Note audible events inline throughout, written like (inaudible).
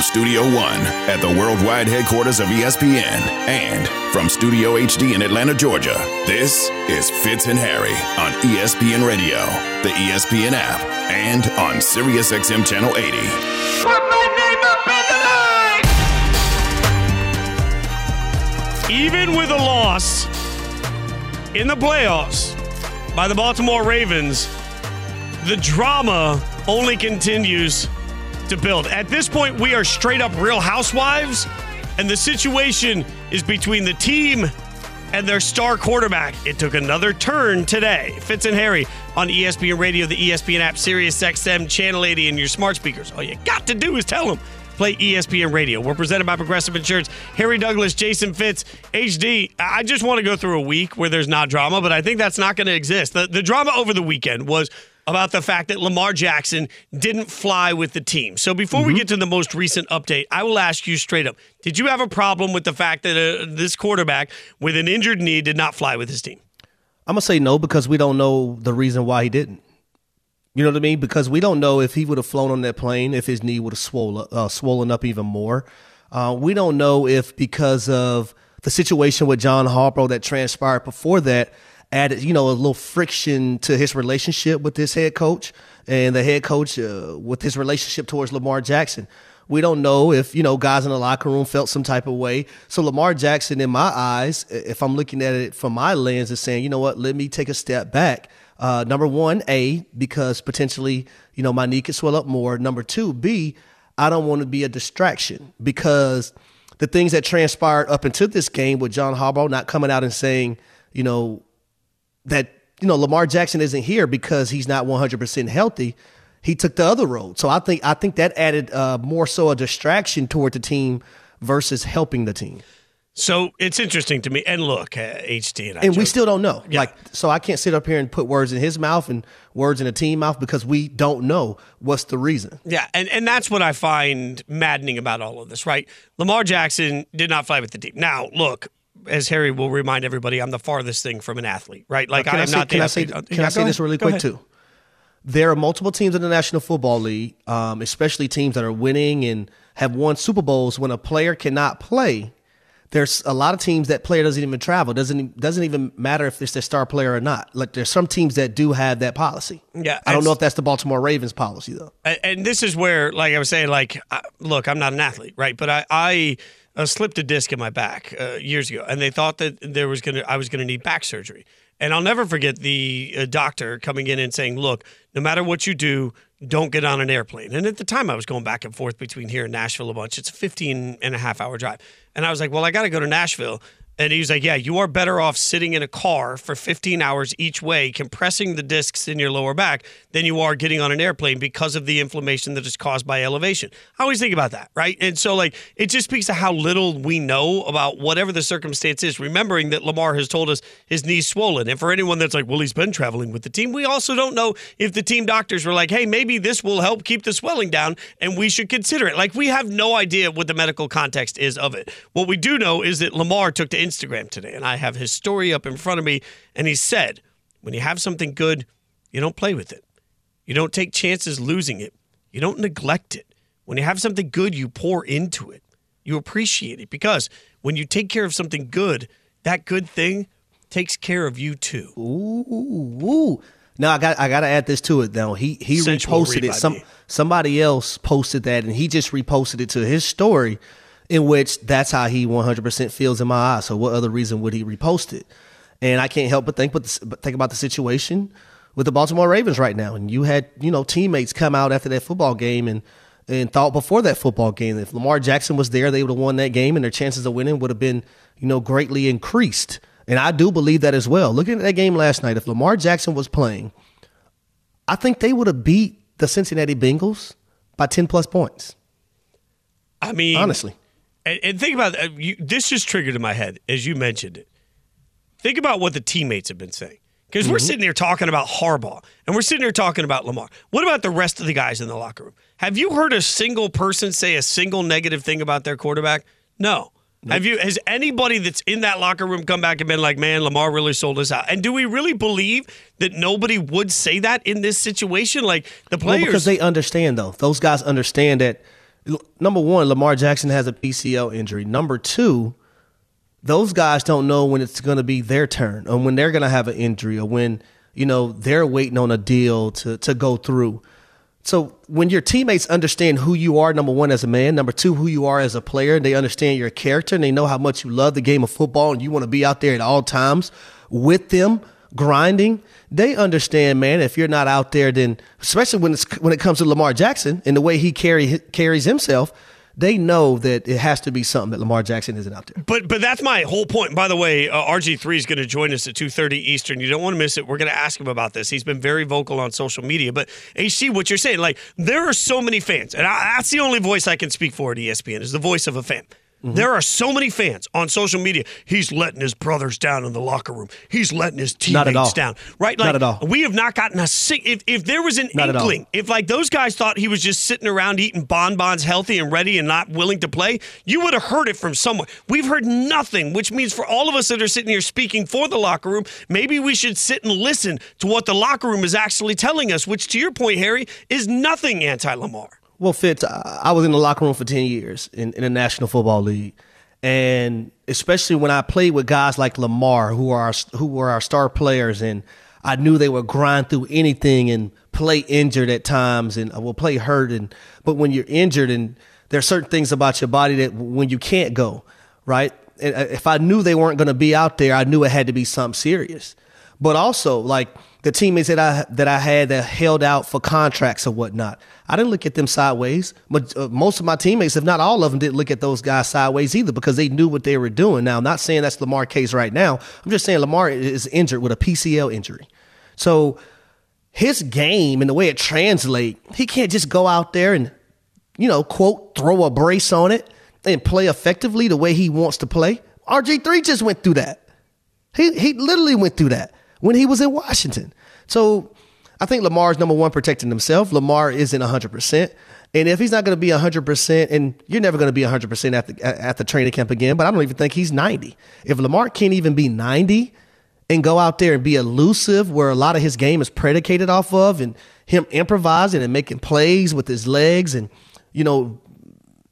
From Studio One at the worldwide headquarters of ESPN and from Studio HD in Atlanta, Georgia, this is Fitz and Harry on ESPN Radio, the ESPN app, and on SiriusXM Channel 80. Put my name up in the line! Even with a loss in the playoffs by the Baltimore Ravens, the drama only continues to build. At this point, we are straight up real housewives, and the situation is between the team and their star quarterback. It took another turn today. Fitz and Harry on ESPN Radio, the ESPN app, Sirius XM, Channel 80, and your smart speakers. All you got to do is tell them. Play ESPN Radio. We're presented by Progressive Insurance. Harry Douglas, Jason Fitz, HD. I just want to go through a week where there's not drama, but I think that's not going to exist. The, the drama over the weekend was about the fact that Lamar Jackson didn't fly with the team. So before we get to the most recent update, I will ask you straight up Did you have a problem with the fact that uh, this quarterback with an injured knee did not fly with his team? I'm gonna say no because we don't know the reason why he didn't. You know what I mean? Because we don't know if he would have flown on that plane if his knee would have swollen uh, swollen up even more. Uh, we don't know if because of the situation with John Harbaugh that transpired before that added you know a little friction to his relationship with this head coach and the head coach uh, with his relationship towards Lamar Jackson. We don't know if you know guys in the locker room felt some type of way. So Lamar Jackson, in my eyes, if I'm looking at it from my lens, is saying, you know what, let me take a step back. Uh, number one, A, because potentially, you know, my knee could swell up more. Number two, B, I don't want to be a distraction because the things that transpired up into this game with John Harbaugh not coming out and saying, you know, that, you know, Lamar Jackson isn't here because he's not 100% healthy. He took the other road. So I think I think that added uh, more so a distraction toward the team versus helping the team. So it's interesting to me. And look, uh, HD and I and we still don't know. Yeah. Like, so I can't sit up here and put words in his mouth and words in the team mouth because we don't know what's the reason. Yeah, and, and that's what I find maddening about all of this, right? Lamar Jackson did not fly with the team. Now, look, as Harry will remind everybody, I'm the farthest thing from an athlete, right? Like I am say, not. the Can I say? athlete. Can Yeah, I say this really quick too? There are multiple teams in the National Football League, um, especially teams that are winning and have won Super Bowls. When a player cannot play, there's a lot of teams that player doesn't even travel. doesn't doesn't even matter if it's their star player or not. Like there's some teams that do have that policy. Yeah, I don't know if that's the Baltimore Ravens policy though. And, and this is where, like I was saying, like, look, I'm not an athlete, right? But I, I uh, slipped a disc in my back uh, years ago, and they thought that there was gonna, I was gonna need back surgery. And I'll never forget the uh, doctor coming in and saying, "Look, no matter what you do, don't get on an airplane." And at the time, I was going back and forth between here and Nashville a bunch. It's a 15 and a half hour drive, and I was like, "Well, I got to go to Nashville." And he was like, Yeah, you are better off sitting in a car for 15 hours each way, compressing the discs in your lower back, than you are getting on an airplane because of the inflammation that is caused by elevation. I always think about that, right? And so, like, it just speaks to how little we know about whatever the circumstance is, remembering that Lamar has told us his knee's swollen. And for anyone that's like, Well, he's been traveling with the team, we also don't know if the team doctors were like, Hey, maybe this will help keep the swelling down and we should consider it. Like, we have no idea what the medical context is of it. What we do know is that Lamar took to Instagram today, and I have his story up in front of me, and he said, When you have something good, you don't play with it. You don't take chances losing it. You don't neglect it. When you have something good, you pour into it. You appreciate it because when you take care of something good, that good thing takes care of you too. Ooh, ooh. Now I got I got to add this to it. Though he he Sensual reposted it. Some me. somebody else posted that, and he just reposted it to his story, in which that's how he 100 percent feels in my eyes. So what other reason would he repost it? And I can't help but think but, but think about the situation with the Baltimore Ravens right now. And you had you know teammates come out after that football game and and thought before that football game that if Lamar Jackson was there, they would have won that game, and their chances of winning would have been you know greatly increased. And I do believe that as well. Looking at that game last night, if Lamar Jackson was playing, I think they would have beat the Cincinnati Bengals by 10 plus points. I mean, Honestly. And, and think about uh, you, this. Just triggered in my head as you mentioned it. Think about what the teammates have been saying because we're sitting here talking about Harbaugh and we're sitting here talking about Lamar. What about the rest of the guys in the locker room? Have you heard a single person say a single negative thing about their quarterback? No. Have you? Has anybody that's in that locker room come back and been like, "Man, Lamar really sold us out"? And do we really believe that nobody would say that in this situation? Like the Well, players, because they understand, though. Those guys understand that number one, Lamar Jackson has a PCL injury. Number two, those guys don't know when it's going to be their turn or when they're going to have an injury or when you know they're waiting on a deal to to go through. So when your teammates understand who you are, number one as a man, number two who you are as a player, they understand your character and they know how much you love the game of football and you want to be out there at all times with them grinding. They understand, man. If you're not out there, then especially when it's when it comes to Lamar Jackson and the way he carry carries himself, they know that it has to be something that Lamar Jackson isn't out there. But but that's my whole point. By the way, uh, RG3 is going to join us at 2:30 Eastern. You don't want to miss it. We're going to ask him about this. He's been very vocal on social media. But HD, what you're saying, like there are so many fans, and I, that's the only voice I can speak for at ESPN is the voice of a fan. Mm-hmm. There are so many fans on social media. He's letting his brothers down in the locker room. He's letting his teammates down. Right? Like, not at all. We have not gotten a sick. If, if there was an not inkling, if like those guys thought he was just sitting around eating bonbons, healthy and ready, and not willing to play, you would have heard it from someone. We've heard nothing, which means for all of us that are sitting here speaking for the locker room, maybe we should sit and listen to what the locker room is actually telling us. Which, to your point, Harry, is nothing anti-Lamar. Well, Fitz, I was in the locker room for ten years in, in the National Football League and especially when I played with guys like Lamar, who are who were our star players, and I knew they would grind through anything and play injured at times, and will play hurt. And but when you're injured, and there are certain things about your body that when you can't go, right? And uh, if I knew they weren't going to be out there, I knew it had to be something serious. But also, like the teammates that I that I had that held out for contracts or whatnot. I didn't look at them sideways. But uh, most of my teammates, if not all of them, didn't look at those guys sideways either because they knew what they were doing. Now, I'm not saying that's Lamar case right now. I'm just saying Lamar is injured with a PCL injury. So his game and the way it translates, he can't just go out there and, you know, quote, throw a brace on it and play effectively the way he wants to play. RG3 just went through that. He he literally went through that when he was in Washington. So I think Lamar's number one protecting himself. Lamar isn't 100%. And if he's not going to be 100%, and you're never going to be 100% at the, at the training camp again, but I don't even think he's 90. If Lamar can't even be 90 and go out there and be elusive where a lot of his game is predicated off of and him improvising and making plays with his legs and, you know,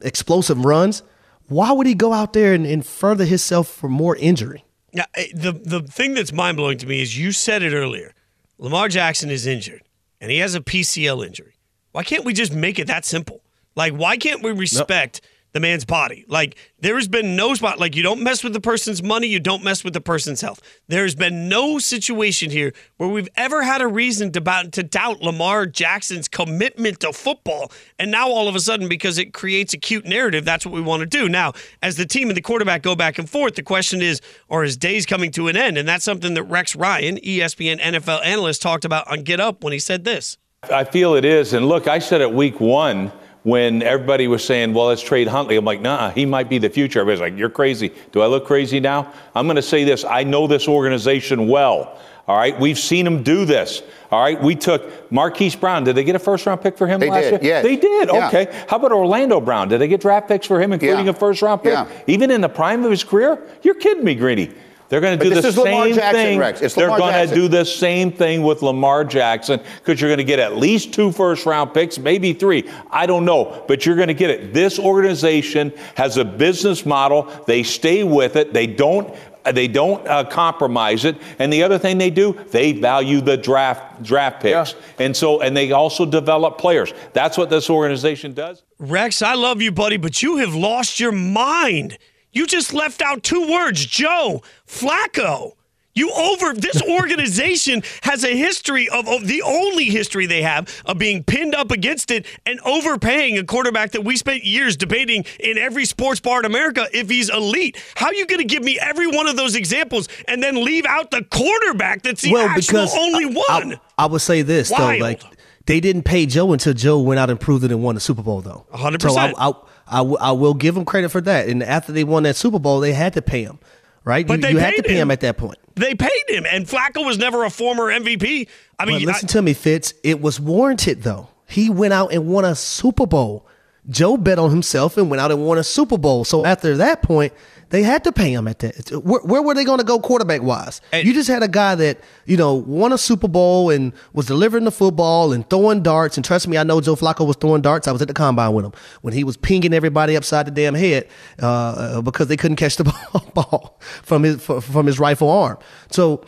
explosive runs, why would he go out there and, and further himself for more injury? Yeah, the the thing that's mind blowing to me is you said it earlier. Lamar Jackson is injured and he has a PCL injury. Why can't we just make it that simple? Like, why can't we respect nope the man's body. Like there has been no spot. Like you don't mess with the person's money, you don't mess with the person's health. There's been no situation here where we've ever had a reason to, about, to doubt Lamar Jackson's commitment to football. And now all of a sudden, because it creates a cute narrative, that's what we want to do. Now, as the team and the quarterback go back and forth, the question is, are his days coming to an end? And that's something that Rex Ryan, ESPN NFL analyst, talked about on Get Up when he said this. I feel it is. And look, I said it week one when everybody was saying, well, let's trade Huntley. I'm like, nah, he might be the future. Everybody's like, you're crazy. Do I look crazy now? I'm going to say this. I know this organization well. All right. We've seen him do this. All right. We took Marquise Brown. Did they get a first round pick for him they last did, year? Yeah. They did. Yeah. Okay. How about Orlando Brown? Did they get draft picks for him, including yeah. a first round pick? Yeah. Even in the prime of his career? You're kidding me, Greeny. They're going to do the same Jackson, thing. They're going to do the same thing with Lamar Jackson because you're going to get at least two first round picks, maybe three. I don't know, but you're going to get it. This organization has a business model. They stay with it. They don't they don't uh, compromise it. And the other thing they do, they value the draft draft picks. Yeah. And so and they also develop players. That's what this organization does. Rex, I love you, buddy, but you have lost your mind. You just left out two words Joe Flacco. You over this (laughs) organization has a history of, of, the only history they have of being pinned up against it and overpaying a quarterback that we spent years debating in every sports bar in America if he's elite. How are you going to give me every one of those examples and then leave out the quarterback that's the well, actual only one? I, I, would say this Wild. though, like they didn't pay Joe until Joe went out and proved it and won the Super Bowl though. 100%. So I, I, I, w- I will give them credit for that. And after they won that Super Bowl, they had to pay him, right? But you, they you had to pay him. him. at that point. They paid him, and Flacco was never a former MVP. I mean, but listen I, to me, Fitz. It was warranted though. He went out and won a Super Bowl. Joe bet on himself and went out and won a Super Bowl. So after that point, they had to pay him at that. Where, where were they going to go quarterback wise? You just had a guy that you know won a Super Bowl and was delivering the football and throwing darts. And trust me, I know Joe Flacco was throwing darts. I was at the combine with him when he was pinging everybody upside the damn head uh, because they couldn't catch the (laughs) ball from his from his rifle arm. So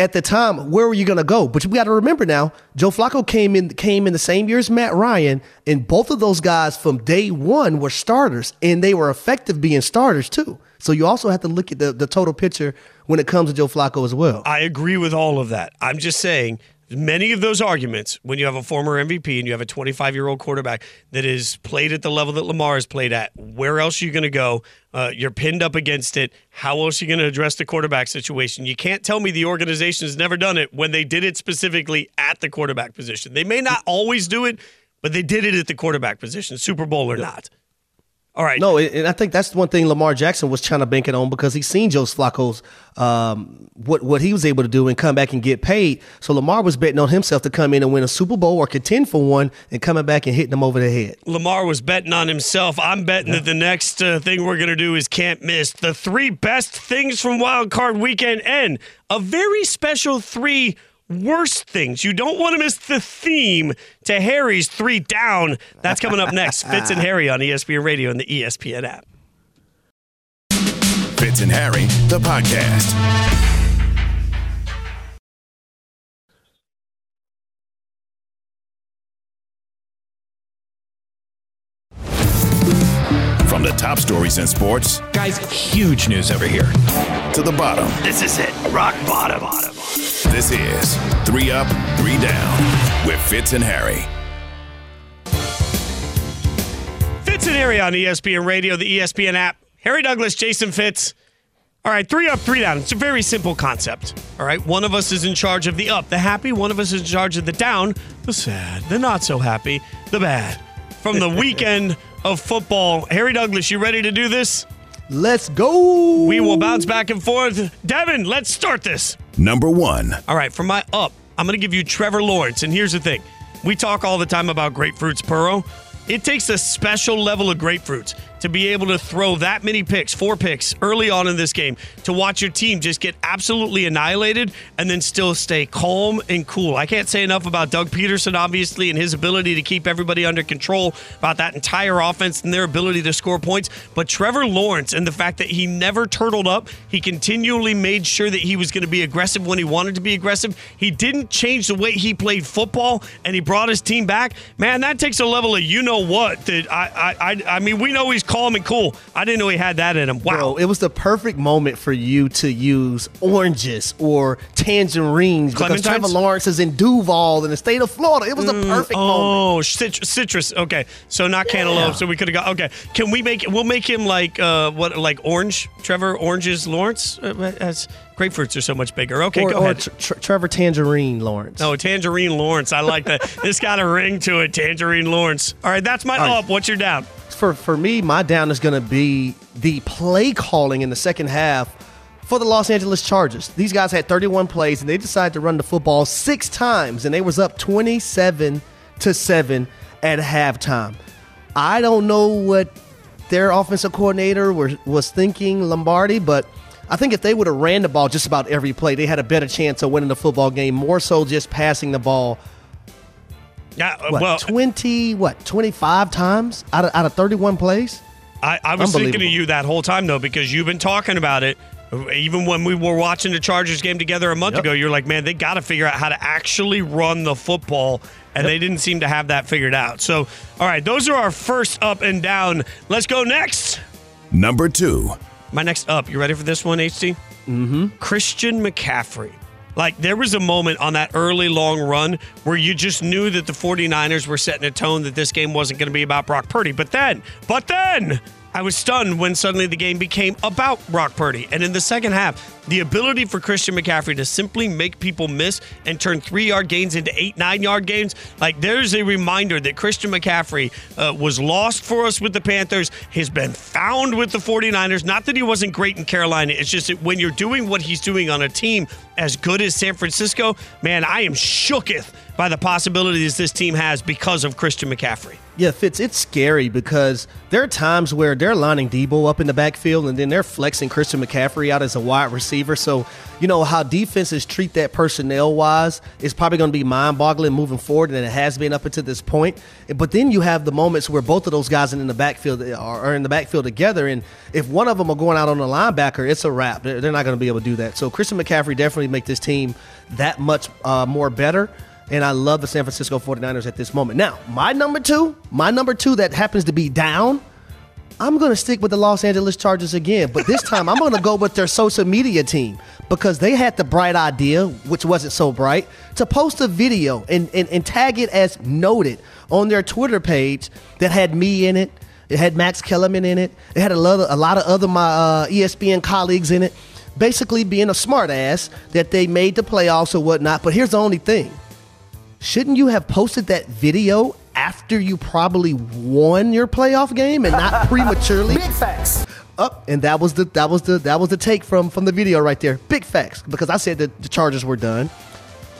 at the time, where were you going to go? But we got to remember now, Joe Flacco came in came in the same year as Matt Ryan, and both of those guys from day one were starters, and they were effective being starters too. So you also have to look at the, the total picture when it comes to Joe Flacco as well. I agree with all of that. I'm just saying many of those arguments when you have a former MVP and you have a 25 year old quarterback that is played at the level that Lamar has played at, where else are you going to go? Uh, you're pinned up against it. How else are you going to address the quarterback situation? You can't tell me the organization has never done it when they did it specifically at the quarterback position. They may not always do it, but they did it at the quarterback position, Super Bowl or not. All right. No, and I think that's the one thing Lamar Jackson was trying to bank it on because he's seen Joe Flacco's um, what what he was able to do and come back and get paid. So Lamar was betting on himself to come in and win a Super Bowl or contend for one, and coming back and hitting them over the head. Lamar was betting on himself. I'm betting yeah. that the next uh, thing we're gonna do is can't miss the three best things from Wild Card Weekend and a very special three worst things. You don't want to miss the theme to Harry's three down. That's coming up next. Fitz and Harry on ESPN Radio and the ESPN app. Fitz and Harry, the podcast. From the top stories in sports, guys, huge news over here. To the bottom, this is it. Rock bottom. bottom. This is Three Up, Three Down with Fitz and Harry. Fitz and Harry on ESPN Radio, the ESPN app. Harry Douglas, Jason Fitz. All right, three up, three down. It's a very simple concept. All right, one of us is in charge of the up, the happy. One of us is in charge of the down, the sad, the not so happy, the bad. From the (laughs) weekend of football, Harry Douglas, you ready to do this? Let's go. We will bounce back and forth. Devin, let's start this. Number one. All right, for my up, I'm going to give you Trevor Lawrence. And here's the thing we talk all the time about grapefruits, Puro. It takes a special level of grapefruits to be able to throw that many picks, four picks early on in this game, to watch your team just get absolutely annihilated and then still stay calm and cool. I can't say enough about Doug Pederson, obviously, and his ability to keep everybody under control, about that entire offense and their ability to score points. But Trevor Lawrence and the fact that he never turtled up, he continually made sure that he was going to be aggressive when he wanted to be aggressive. He didn't change the way he played football and he brought his team back. Man, that takes a level of you know what that I I I, I mean, we know he's calm and cool. I didn't know he had that in him. Wow. Bro, it was the perfect moment for you to use oranges or tangerines because Trevor Lawrence is in Duval in the state of Florida. It was mm, a perfect oh, moment. Oh, citrus. Okay. So not yeah. cantaloupe. So we could have got Okay. Can we make we'll make him like uh what like orange? Trevor Oranges Lawrence? Uh, as grapefruits are so much bigger. Okay, or, go ahead. Tr- Trevor Tangerine Lawrence. Oh, Tangerine Lawrence. I like that. (laughs) this got a ring to it. Tangerine Lawrence. All right, that's my All up. Right. What's your down? For for me, my down is going to be the play calling in the second half for the Los Angeles Chargers. These guys had 31 plays and they decided to run the football six times and they was up 27 to 7 at halftime. I don't know what their offensive coordinator was, was thinking, Lombardi, but I think if they would have ran the ball just about every play, they had a better chance of winning the football game, more so just passing the ball yeah, uh, what, well, twenty what twenty five times out of out of thirty one plays. I, I was thinking of you that whole time though because you've been talking about it. Even when we were watching the Chargers game together a month yep. ago, you're like, man, they got to figure out how to actually run the football, and yep. they didn't seem to have that figured out. So, all right, those are our first up and down. Let's go next. Number two. My next up. You ready for this one, HD? Mm-hmm. Christian McCaffrey. Like there was a moment on that early long run where you just knew that the 49ers were setting a tone that this game wasn't going to be about Brock Purdy. But then, but then I was stunned when suddenly the game became about Brock Purdy. And in the second half, the ability for Christian McCaffrey to simply make people miss and turn three yard gains into eight, nine yard gains, like there's a reminder that Christian McCaffrey uh, was lost for us with the Panthers, has been found with the 49ers. Not that he wasn't great in Carolina, it's just that when you're doing what he's doing on a team as good as San Francisco, man, I am shooketh by the possibilities this team has because of Christian McCaffrey. Yeah, Fitz, it's scary because there are times where they're lining Deebo up in the backfield and then they're flexing Christian McCaffrey out as a wide receiver. So, you know, how defenses treat that personnel wise is probably going to be mind boggling moving forward, and it has been up until this point. But then you have the moments where both of those guys in the backfield are in the backfield together. And if one of them are going out on a linebacker, it's a wrap. They're not going to be able to do that. So, Christian McCaffrey definitely make this team that much uh, more better and I love the San Francisco 49ers at this moment. Now, my number two, my number two that happens to be down, I'm going to stick with the Los Angeles Chargers again, but this time I'm going to go with their social media team because they had the bright idea, which wasn't so bright, to post a video and, and, and tag it as noted on their Twitter page that had me in it. It had Max Kellerman in it. It had a lot of, a lot of other my uh, ESPN colleagues in it. Basically, being a smartass that they made the playoffs or whatnot. But here's the only thing shouldn't you have posted that video after you probably won your playoff game and not (laughs) prematurely? Big facts. Up, and that was the that was the that was the take from from the video right there. Big facts because I said that the Chargers were done.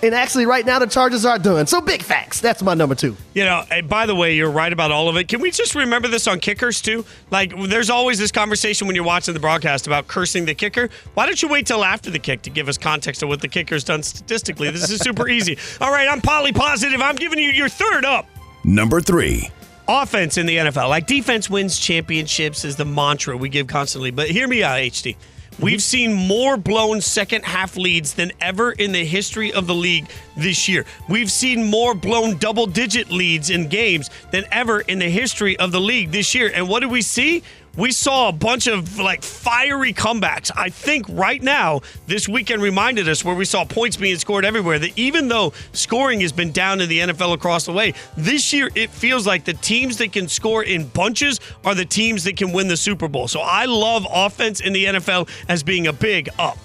And actually, right now, the Chargers are done. So, big facts. That's my number two. You know, and by the way, you're right about all of it. Can we just remember this on kickers, too? Like, there's always this conversation when you're watching the broadcast about cursing the kicker. Why don't you wait till after the kick to give us context of what the kicker's done statistically? This is super (laughs) easy. All right, I'm poly positive. I'm giving you your third up. Number three. Offense in the NFL. Like, defense wins championships is the mantra we give constantly. But hear me out, HD. We've seen more blown second half leads than ever in the history of the league this year. We've seen more blown double digit leads in games than ever in the history of the league this year. And what did we see? We saw a bunch of like fiery comebacks. I think right now, this weekend reminded us where we saw points being scored everywhere that even though scoring has been down in the NFL across the way, this year it feels like the teams that can score in bunches are the teams that can win the Super Bowl. So I love offense in the NFL as being a big up.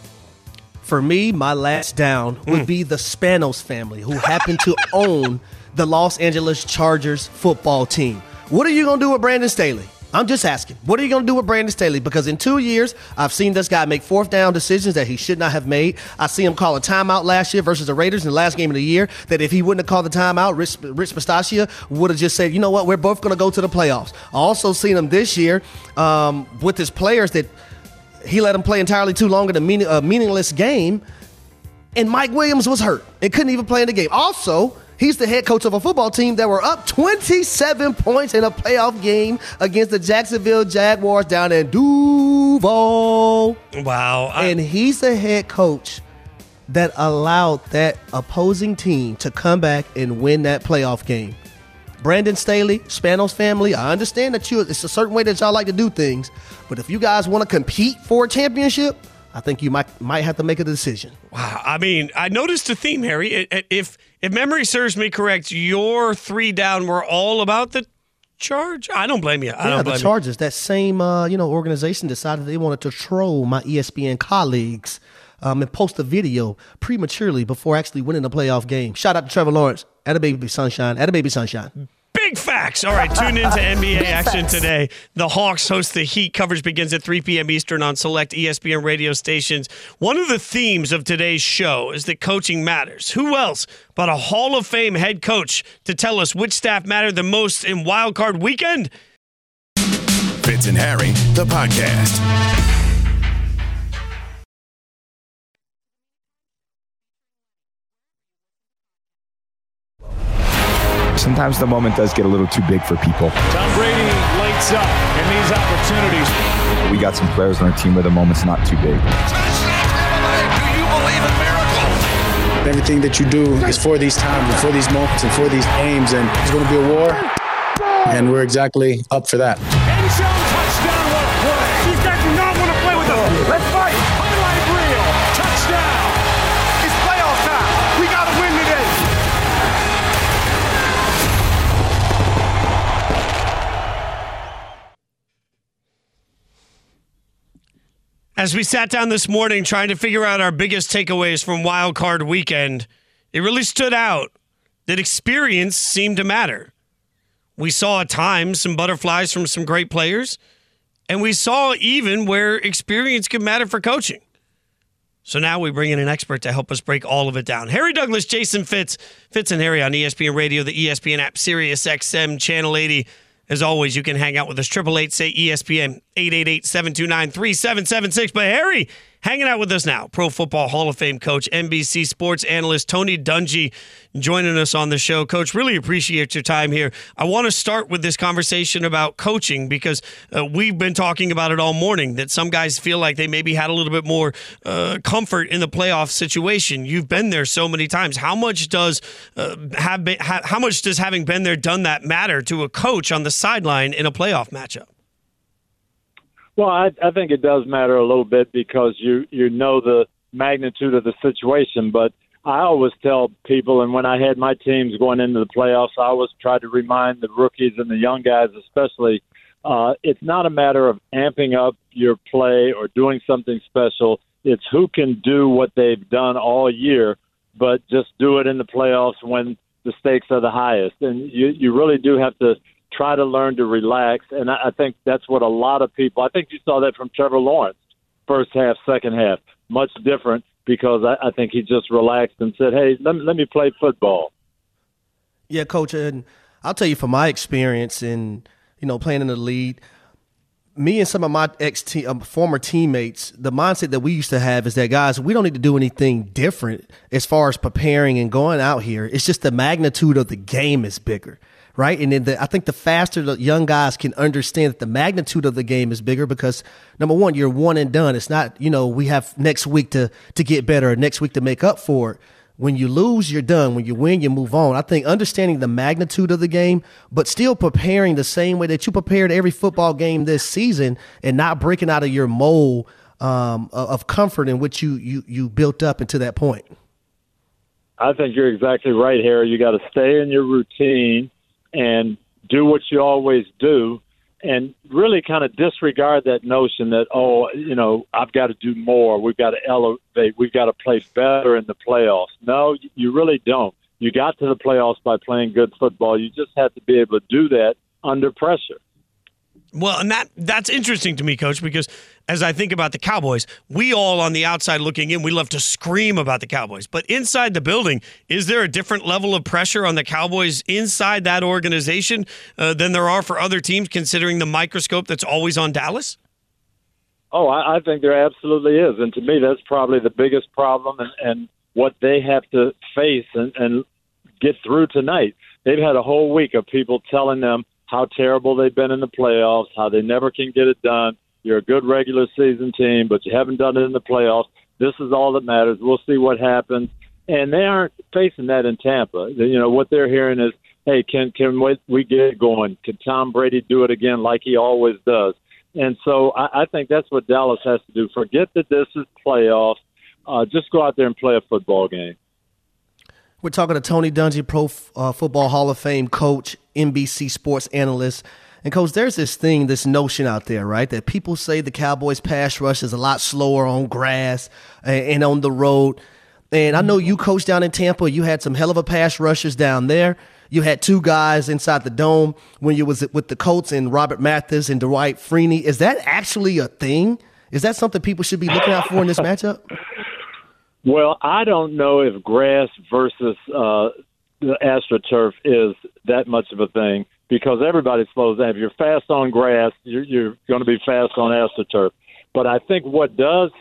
For me, my last down would mm. be the Spanos family, who happen to (laughs) own the Los Angeles Chargers football team. What are you going to do with Brandon Staley? I'm just asking, what are you going to do with Brandon Staley? Because in two years, I've seen this guy make fourth down decisions that he should not have made. I see him call a timeout last year versus the Raiders in the last game of the year. That if he wouldn't have called the timeout, Rich, Rich Bisaccia would have just said, you know what, we're both going to go to the playoffs. I also seen him this year um, with his players that he let them play entirely too long in a, a meaningless game. And Mike Williams was hurt and couldn't even play in the game. Also, He's the head coach of a football team that were up 27 points in a playoff game against the Jacksonville Jaguars down in Duval. Wow. I- and he's the head coach that allowed that opposing team to come back and win that playoff game. Brandon Staley, Spanos family, I understand that you it's a certain way that y'all like to do things, but if you guys want to compete for a championship, I think you might might have to make a decision. Wow. I mean, I noticed a theme, Harry. If if memory serves me correct, your three down were all about the charge. I don't blame you. I yeah, the Chargers. That same uh, you know organization decided they wanted to troll my ESPN colleagues um, and post a video prematurely before actually winning the playoff game. Shout out to Trevor Lawrence. At a baby sunshine. At a baby sunshine. Big facts. All right, tune into (laughs) NBA action facts. today. The Hawks host the Heat. Coverage begins at 3 p.m. Eastern on select ESPN radio stations. One of the themes of today's show is that coaching matters. Who else but a Hall of Fame head coach to tell us which staff mattered the most in Wild Card Weekend? Fitz and Harry, the podcast. Sometimes the moment does get a little too big for people. Tom Brady lights up in these opportunities. We got some players on our team where the moment's not too big. Everything that you do is for these times and for these moments and for these games, and it's going to be a war, and we're exactly up for that. As we sat down this morning trying to figure out our biggest takeaways from Wild Card Weekend, it really stood out that experience seemed to matter. We saw at times some butterflies from some great players, and we saw even where experience could matter for coaching. So now we bring in an expert to help us break all of it down. Harry Douglas, Jason Fitz, Fitz and Harry on ESPN Radio, the ESPN app, Sirius XM, Channel 80. As always, you can hang out with us. Triple eight say ESPN 888-729-3776. But Harry, hanging out with us now, Pro Football Hall of Fame coach, NBC sports analyst Tony Dungy joining us on the show. Coach, really appreciate your time here. I want to start with this conversation about coaching because uh, we've been talking about it all morning that some guys feel like they maybe had a little bit more uh, comfort in the playoff situation. You've been there so many times. How much does uh, have been, how, how much does having been there done that matter to a coach on the sideline in a playoff matchup? Well, I, I think it does matter a little bit because you you know the magnitude of the situation. But I always tell people, and when I had my teams going into the playoffs, I always try to remind the rookies and the young guys, especially, uh, it's not a matter of amping up your play or doing something special. It's who can do what they've done all year, but just do it in the playoffs when the stakes are the highest. And you you really do have to try to learn to relax. And I, I think that's what a lot of people. I think you saw that from Trevor Lawrence, first half, second half, much different because I, I think he just relaxed and said, "Hey, let me, let me play football." Yeah, coach, and I'll tell you from my experience in you know playing in the league. Me and some of my ex team, um, former teammates, the mindset that we used to have is that guys, we don't need to do anything different as far as preparing and going out here. It's just the magnitude of the game is bigger right? And then the, I think the faster the young guys can understand that the magnitude of the game is bigger because number one, you're one and done. It's not, you know, we have next week to to get better or next week to make up for it. When you lose, you're done. When you win, you move on. I think understanding the magnitude of the game, but still preparing the same way that you prepared every football game this season and not breaking out of your mold um, of comfort in which you, you, you built up into that point. I think you're exactly right, Harry. You got to stay in your routine and do what you always do and really kind of disregard that notion that oh you know I've got to do more. We've got to elevate. We've got to play better in the playoffs. No you really don't. You got to the playoffs by playing good football. You just have to be able to do that under pressure well, and that that's interesting to me, Coach, because as I think about the Cowboys, we all on the outside looking in, we love to scream about the Cowboys. But inside the building, is there a different level of pressure on the Cowboys inside that organization uh, than there are for other teams, considering the microscope that's always on Dallas? Oh, I, I think there absolutely is, and to me, that's probably the biggest problem, and, and what they have to face and, and get through tonight. They've had a whole week of people telling them how terrible they've been in the playoffs, how they never can get it done. You're a good regular season team, but you haven't done it in the playoffs. This is all that matters. We'll see what happens. And they aren't facing that in Tampa. You know what they're hearing is, "Hey, can can we, get going? Can Tom Brady do it again like he always does?" And so I, I think that's what Dallas has to do. Forget that this is playoffs. Uh, just go out there and play a football game. We're talking to Tony Dungy, Pro uh, Football Hall of Fame coach, NBC sports analyst. And coach, there's this thing, this notion out there, right? That people say the Cowboys pass rush is a lot slower on grass and, on the road. And I know you coached down in Tampa. You had some hell of a pass rushers down there. You had two guys inside the dome when you was with the Colts and Robert Mathis and Dwight Freeney. Is that actually a thing? Is that something people should be looking out for in this matchup? (laughs) Well, I don't know if grass versus uh, the AstroTurf is that much of a thing because everybody slows down. If you're fast on grass, you're, you're going to be fast on AstroTurf. But I think what does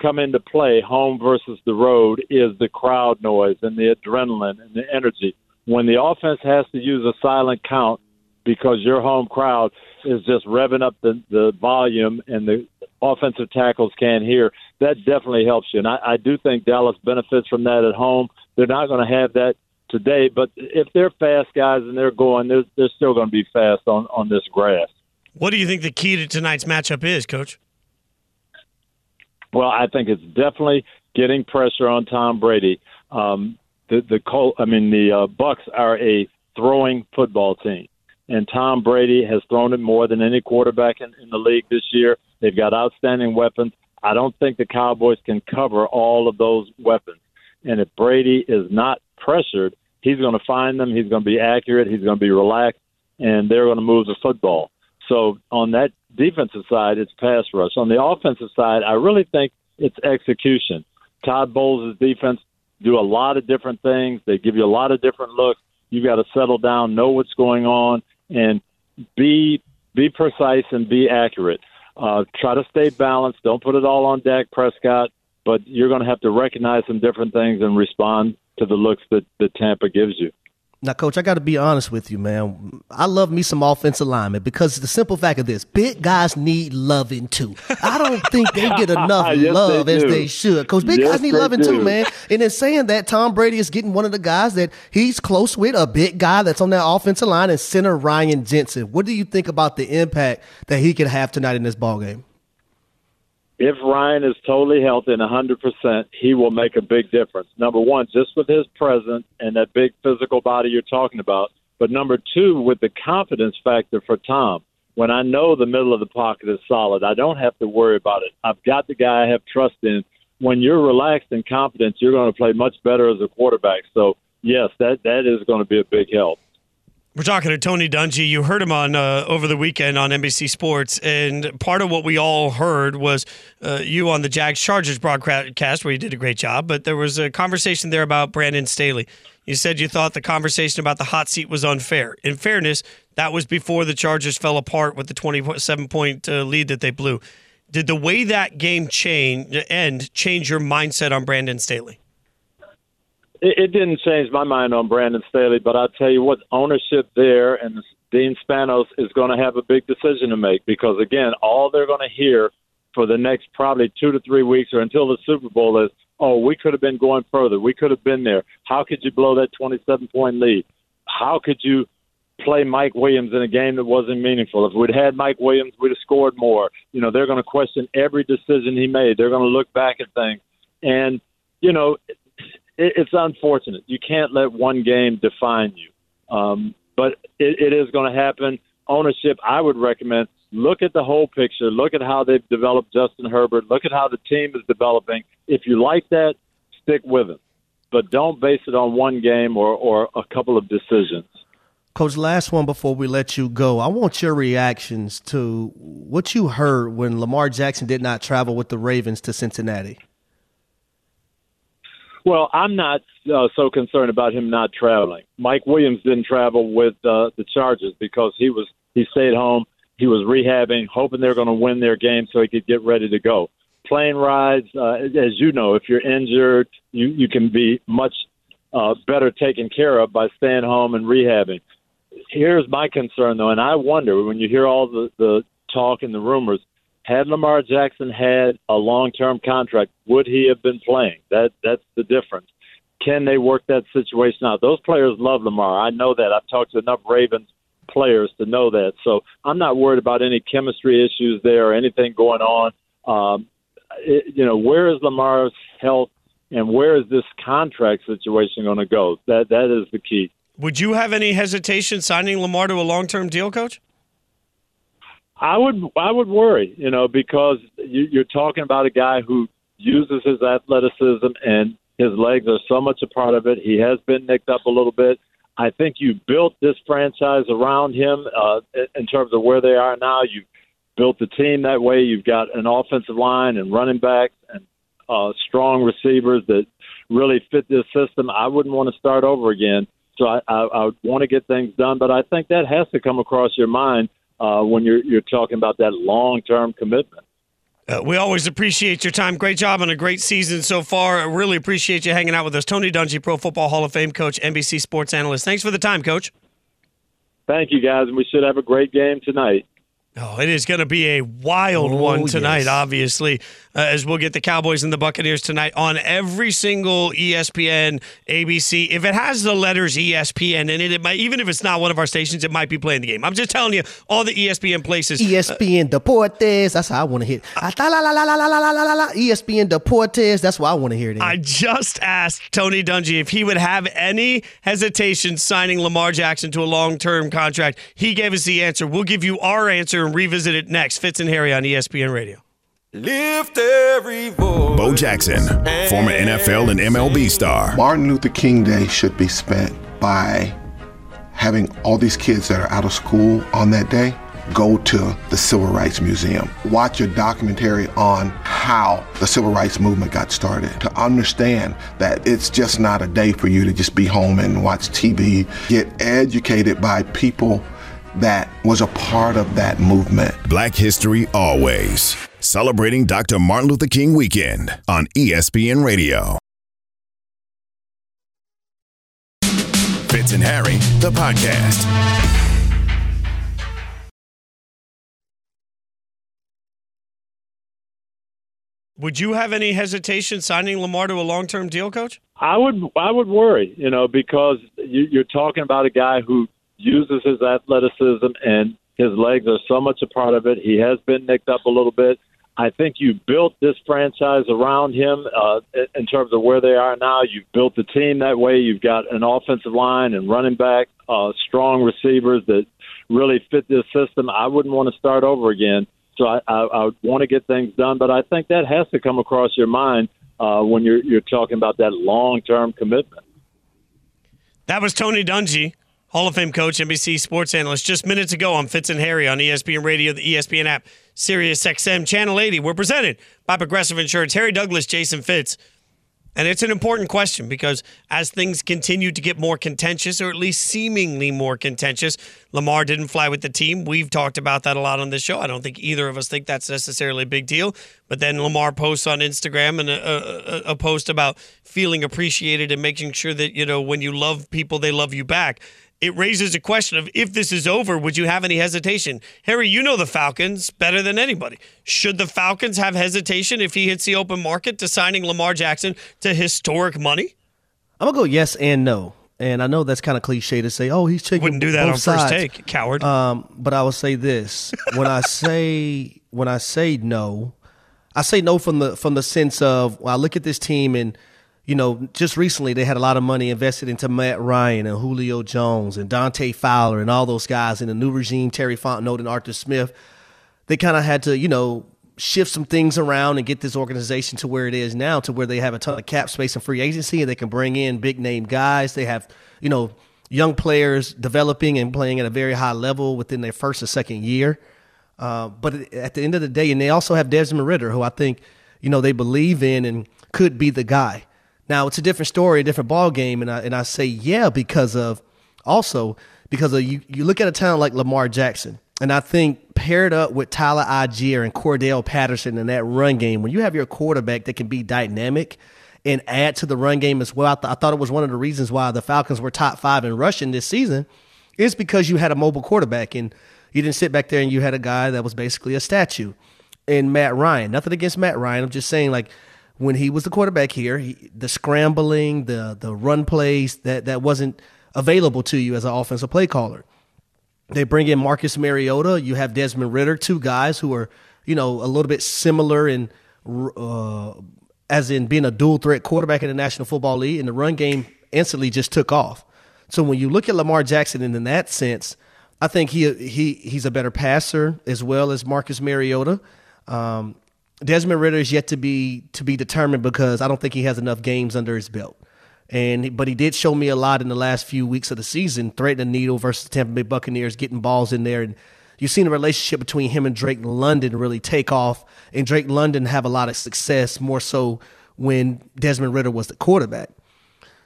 come into play, home versus the road, is the crowd noise and the adrenaline and the energy. When the offense has to use a silent count because your home crowd is just revving up the, the volume and the offensive tackles can't hear, that definitely helps you. And I, I do think Dallas benefits from that at home. They're not going to have that today, but if they're fast guys and they're going, they're, they're still going to be fast on, on this grass. What do you think the key to tonight's matchup is, Coach? Well, I think it's definitely getting pressure on Tom Brady. Um, the the Col- I mean the uh, Bucks are a throwing football team, and Tom Brady has thrown it more than any quarterback in, in the league this year. They've got outstanding weapons. I don't think the Cowboys can cover all of those weapons. And if Brady is not pressured, he's going to find them. He's going to be accurate. He's going to be relaxed, and they're going to move the football. So on that defensive side, it's pass rush. On the offensive side, I really think it's execution. Todd Bowles' defense do a lot of different things. They give you a lot of different looks. You've got to settle down, know what's going on, and be be precise and be accurate. Uh, try to stay balanced. Don't put it all on Dak Prescott, but you're going to have to recognize some different things and respond to the looks that, that Tampa gives you. Now, coach, I got to be honest with you, man. I love me some offensive linemen because the simple fact of this, big guys need loving too. I don't think they get (laughs) enough yes, love they as they should. Because big Yes, guys need loving do. too, man. And in saying that, Tom Brady is getting one of the guys that he's close with, a big guy that's on that offensive line, and center Ryan Jensen. What do you think about the impact that he could have tonight in this ball game? If Ryan is totally healthy and 100%, he will make a big difference. Number one, just with his presence and that big physical body you're talking about. But number two, with the confidence factor for Tom. When I know the middle of the pocket is solid, I don't have to worry about it. I've got the guy I have trust in. When you're relaxed and confident, you're going to play much better as a quarterback. So, yes, that, that is going to be a big help. We're talking to Tony Dungy. You heard him on uh, over the weekend on NBC Sports, and part of what we all heard was uh, you on the Jags Chargers broadcast, where you did a great job. But there was a conversation there about Brandon Staley. You said you thought the conversation about the hot seat was unfair. In fairness, that was before the Chargers fell apart with the twenty-seven point uh, lead that they blew. Did the way that game change end change your mindset on Brandon Staley? It, it didn't change my mind on Brandon Staley, but I'll tell you what, ownership there and Dean Spanos is going to have a big decision to make because, again, all they're going to hear for the next probably two to three weeks or until the Super Bowl is, oh, we could have been going further. We could have been there. How could you blow that 27 point lead? How could you play Mike Williams in a game that wasn't meaningful? If we'd had Mike Williams, we'd have scored more. You know, they're going to question every decision he made. They're going to look back at things. And, you know, it, it's unfortunate. You can't let one game define you. Um, but it, it is going to happen. Ownership, I would recommend look at the whole picture. Look at how they've developed Justin Herbert. Look at how the team is developing. If you like that, stick with it. But don't base it on one game or, or a couple of decisions. Coach, last one before we let you go. I want your reactions to what you heard when Lamar Jackson did not travel with the Ravens to Cincinnati. Well, I'm not uh, so concerned about him not traveling. Mike Williams didn't travel with uh, the Chargers because he was he stayed home. He was rehabbing, hoping they're going to win their game so he could get ready to go. Plane rides, uh, as you know, if you're injured, you you can be much uh, better taken care of by staying home and rehabbing. Here's my concern, though, and I wonder when you hear all the, the talk and the rumors. Had Lamar Jackson had a long-term contract, would he have been playing? That that's the difference. Can they work that situation out? Those players love Lamar. I know that. I've talked to enough Ravens players to know that. So I'm not worried about any chemistry issues there or anything going on. Um, it, you know, where is Lamar's health and where is this contract situation going to go? That that is the key. Would you have any hesitation signing Lamar to a long-term deal, Coach? I would I would worry, you know, because you, you're talking about a guy who uses his athleticism and his legs are so much a part of it. He has been nicked up a little bit. I think you built this franchise around him uh, in terms of where they are now. You built the team that way. You've got an offensive line and running backs and uh, strong receivers that really fit this system. I wouldn't want to start over again. So I, I, I would want to get things done, but I think that has to come across your mind uh, when you're you're talking about that long term commitment. Uh, we always appreciate your time. Great job on a great season so far. I really appreciate you hanging out with us. Tony Dungy, Pro Football Hall of Fame coach, NBC sports analyst. Thanks for the time, coach. Thank you, guys, and we should have a great game tonight. Oh, it is going to be a wild Oh, one tonight, yes. obviously, uh, as we'll get the Cowboys and the Buccaneers tonight on every single ESPN, ABC. If it has the letters ESPN in it, it might, even if it's not one of our stations, it might be playing the game. I'm just telling you, all the ESPN places. ESPN uh, Deportes. That's how I want to hit. Uh, ESPN Deportes. That's why I want to hear it. I just asked Tony Dungy if he would have any hesitation signing Lamar Jackson to a long term contract. He gave us the answer. We'll give you our answer and revisit it next. Fitz and Harry on ESPN Radio. Lift every voice. Bo Jackson, former NFL and MLB star. Martin Luther King Day should be spent by having all these kids that are out of school on that day go to the Civil Rights Museum. Watch a documentary on how how the civil rights movement got started, to understand that it's just not a day for you to just be home and watch TV. Get educated by people that was a part of that movement. Black History Always. Celebrating Dr. Martin Luther King weekend on ESPN Radio. Fitz and Harry, the podcast. Would you have any hesitation signing Lamar to a long-term deal, Coach? I would. I would worry, you know, because you, you're talking about a guy who uses his athleticism and his legs are so much a part of it. He has been nicked up a little bit. I think you built this franchise around him uh, in terms of where they are now. You've built the team that way. You've got an offensive line and running back, uh, strong receivers that really fit this system. I wouldn't want to start over again. So I, I, I want to get things done, but I think that has to come across your mind uh, when you're you're talking about that long term commitment. That was Tony Dungy, Hall of Fame coach, NBC sports analyst, just minutes ago on Fitz and Harry on ESPN Radio, the ESPN app, Sirius XM, Channel 80. We're presented by Progressive Insurance. Harry Douglas, Jason Fitz. And it's an important question because as things continue to get more contentious, or at least seemingly more contentious, Lamar didn't fly with the team. We've talked about that a lot on this show. I don't think either of us think that's necessarily a big deal. But then Lamar posts on Instagram and a, a, a post about feeling appreciated and making sure that, you know, when you love people, they love you back it raises a question of if this is over, would you have any hesitation? Harry, you know the Falcons better than anybody. Should the Falcons have hesitation if he hits the open market to signing Lamar Jackson to historic money? I'm gonna go yes and no. And I know that's kind of cliche to say, "Oh, he's taking." Wouldn't do that on sides. first take, coward. Um, but I will say this: when I say when I say no, I say no from the from the sense of well, I look at this team and you know, just recently they had a lot of money invested into Matt Ryan and Julio Jones and Dante Fowler and all those guys in the new regime, Terry Fontenot and Arthur Smith. They kind of had to, you know, shift some things around and get this organization to where it is now, to where they have a ton of cap space and free agency and they can bring in big name guys. They have, you know, young players developing and playing at a very high level within their first or second year. Uh, but at the end of the day, and they also have Desmond Ridder, who I think, you know, they believe in and could be the guy. Now it's a different story, a different ball game, and I and I say yeah because of also because of you. You look at a talent like Lamar Jackson, and I think paired up with Tyler Allgeier and Cordarrelle Patterson in that run game, when you have your quarterback that can be dynamic and add to the run game as well, I, th- I thought it was one of the reasons why the Falcons were top five in rushing this season, is because you had a mobile quarterback and you didn't sit back there and you had a guy that was basically a statue in Matt Ryan. Nothing against Matt Ryan. I'm just saying like when he was the quarterback here, he, the scrambling, the the run plays that that wasn't available to you as an offensive play caller. They bring in Marcus Mariota. You have Desmond Ridder, two guys who are you know a little bit similar in uh, as in being a dual threat quarterback in the National Football League, and the run game instantly just took off. So when you look at Lamar Jackson in, in that sense, I think he he he's a better passer as well as Marcus Mariota. Um, Desmond Ridder is yet to be to be determined because I don't think he has enough games under his belt. And but he did show me a lot in the last few weeks of the season, threatening the needle versus the Tampa Bay Buccaneers, getting balls in there, and you've seen the relationship between him and Drake London really take off, and Drake London have a lot of success more so when Desmond Ridder was the quarterback.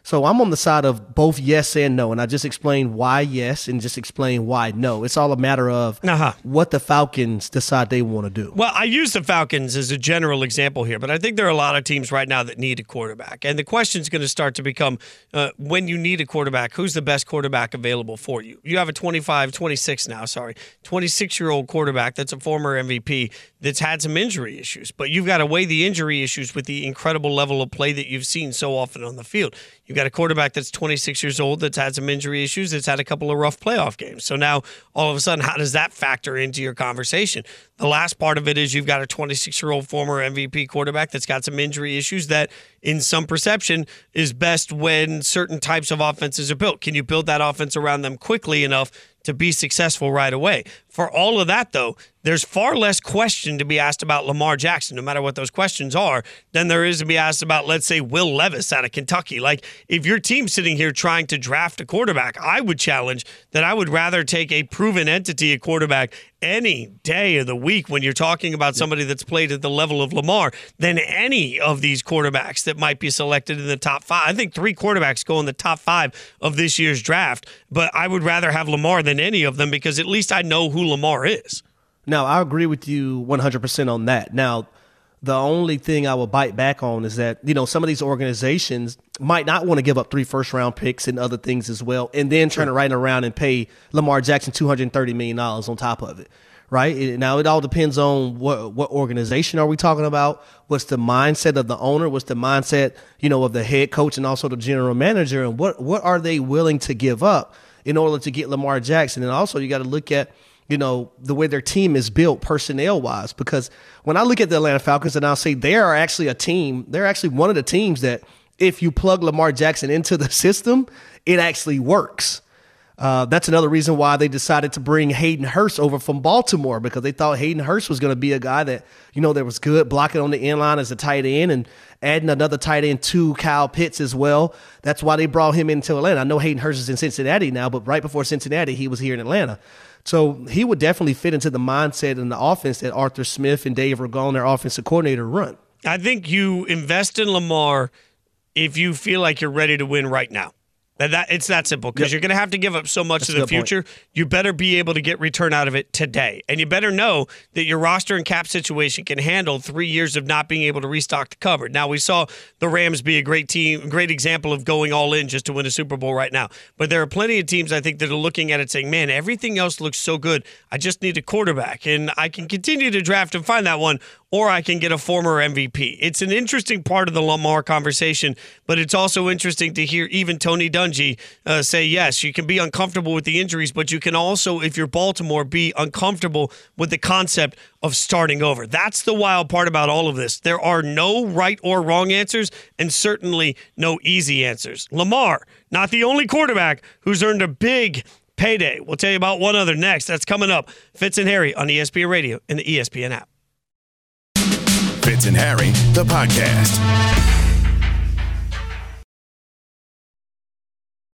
So I'm on the side of both yes and no, and I just explained why yes and just explain why no. It's all a matter of uh-huh. what the Falcons decide they want to do. Well, I use the Falcons as a general example here, but I think there are a lot of teams right now that need a quarterback, and the question is going to start to become uh, when you need a quarterback, who's the best quarterback available for you? You have a 25, 26 now, sorry, 26 year old quarterback that's a former MVP that's had some injury issues, but you've got to weigh the injury issues with the incredible level of play that you've seen so often on the field. You've got a quarterback that's 26 years old that's had some injury issues, that's had a couple of rough playoff games. So now all of a sudden, how does that factor into your conversation? The last part of it is you've got a 26 year old former MVP quarterback that's got some injury issues that, in some perception, is best when certain types of offenses are built. Can you build that offense around them quickly enough to be successful right away? For all of that, though, there's far less question to be asked about Lamar Jackson, no matter what those questions are, than there is to be asked about, let's say, Will Levis out of Kentucky. Like, if your team's sitting here trying to draft a quarterback, I would challenge that I would rather take a proven entity, a quarterback, any day of the week when you're talking about somebody that's played at the level of Lamar than any of these quarterbacks that might be selected in the top five. I think three quarterbacks go in the top five of this year's draft, but I would rather have Lamar than any of them because at least I know who Lamar is. Now, I agree with you 100% on that. Now, the only thing I will bite back on is that, you know, some of these organizations might not want to give up three first round picks and other things as well, and then turn sure. right around and pay Lamar Jackson $230 million on top of it. Right now, it all depends on what what organization are we talking about. What's the mindset of the owner? What's the mindset, you know, of the head coach and also the general manager? And what what are they willing to give up in order to get Lamar Jackson? And also, you got to look at you know, the way their team is built personnel wise. Because when I look at the Atlanta Falcons and I'll say they are actually a team, they're actually one of the teams that if you plug Lamar Jackson into the (laughs) system, it actually works. Uh, that's another reason why they decided to bring Hayden Hurst over from Baltimore because they thought Hayden Hurst was going to be a guy that, you know, that was good blocking on the end line as a tight end and adding another tight end to Kyle Pitts as well. That's why they brought him into Atlanta. I know Hayden Hurst is in Cincinnati now, but right before Cincinnati, he was here in Atlanta. So he would definitely fit into the mindset and the offense that Arthur Smith and Dave Ragone, their offensive coordinator, run. I think you invest in Lamar if you feel like you're ready to win right now. And that it's that simple because yep. you're going to have to give up so much That's in the future. Point. You better be able to get return out of it today, and you better know that your roster and cap situation can handle three years of not being able to restock the cupboard. Now we saw the Rams be a great team, great example of going all in just to win a Super Bowl right now. But there are plenty of teams I think that are looking at it saying, "Man, everything else looks so good. I just need a quarterback, and I can continue to draft and find that one, or I can get a former MVP. It's an interesting part of the Lamar conversation, but it's also interesting to hear even Tony Dungy uh, say, yes, you can be uncomfortable with the injuries, but you can also, if you're Baltimore, be uncomfortable with the concept of starting over. That's the wild part about all of this. There are no right or wrong answers, and certainly no easy answers. Lamar, not the only quarterback who's earned a big payday. We'll tell you about one other next. That's coming up. Fitz and Harry on ESPN Radio and the ESPN app. Fitz and Harry, the podcast.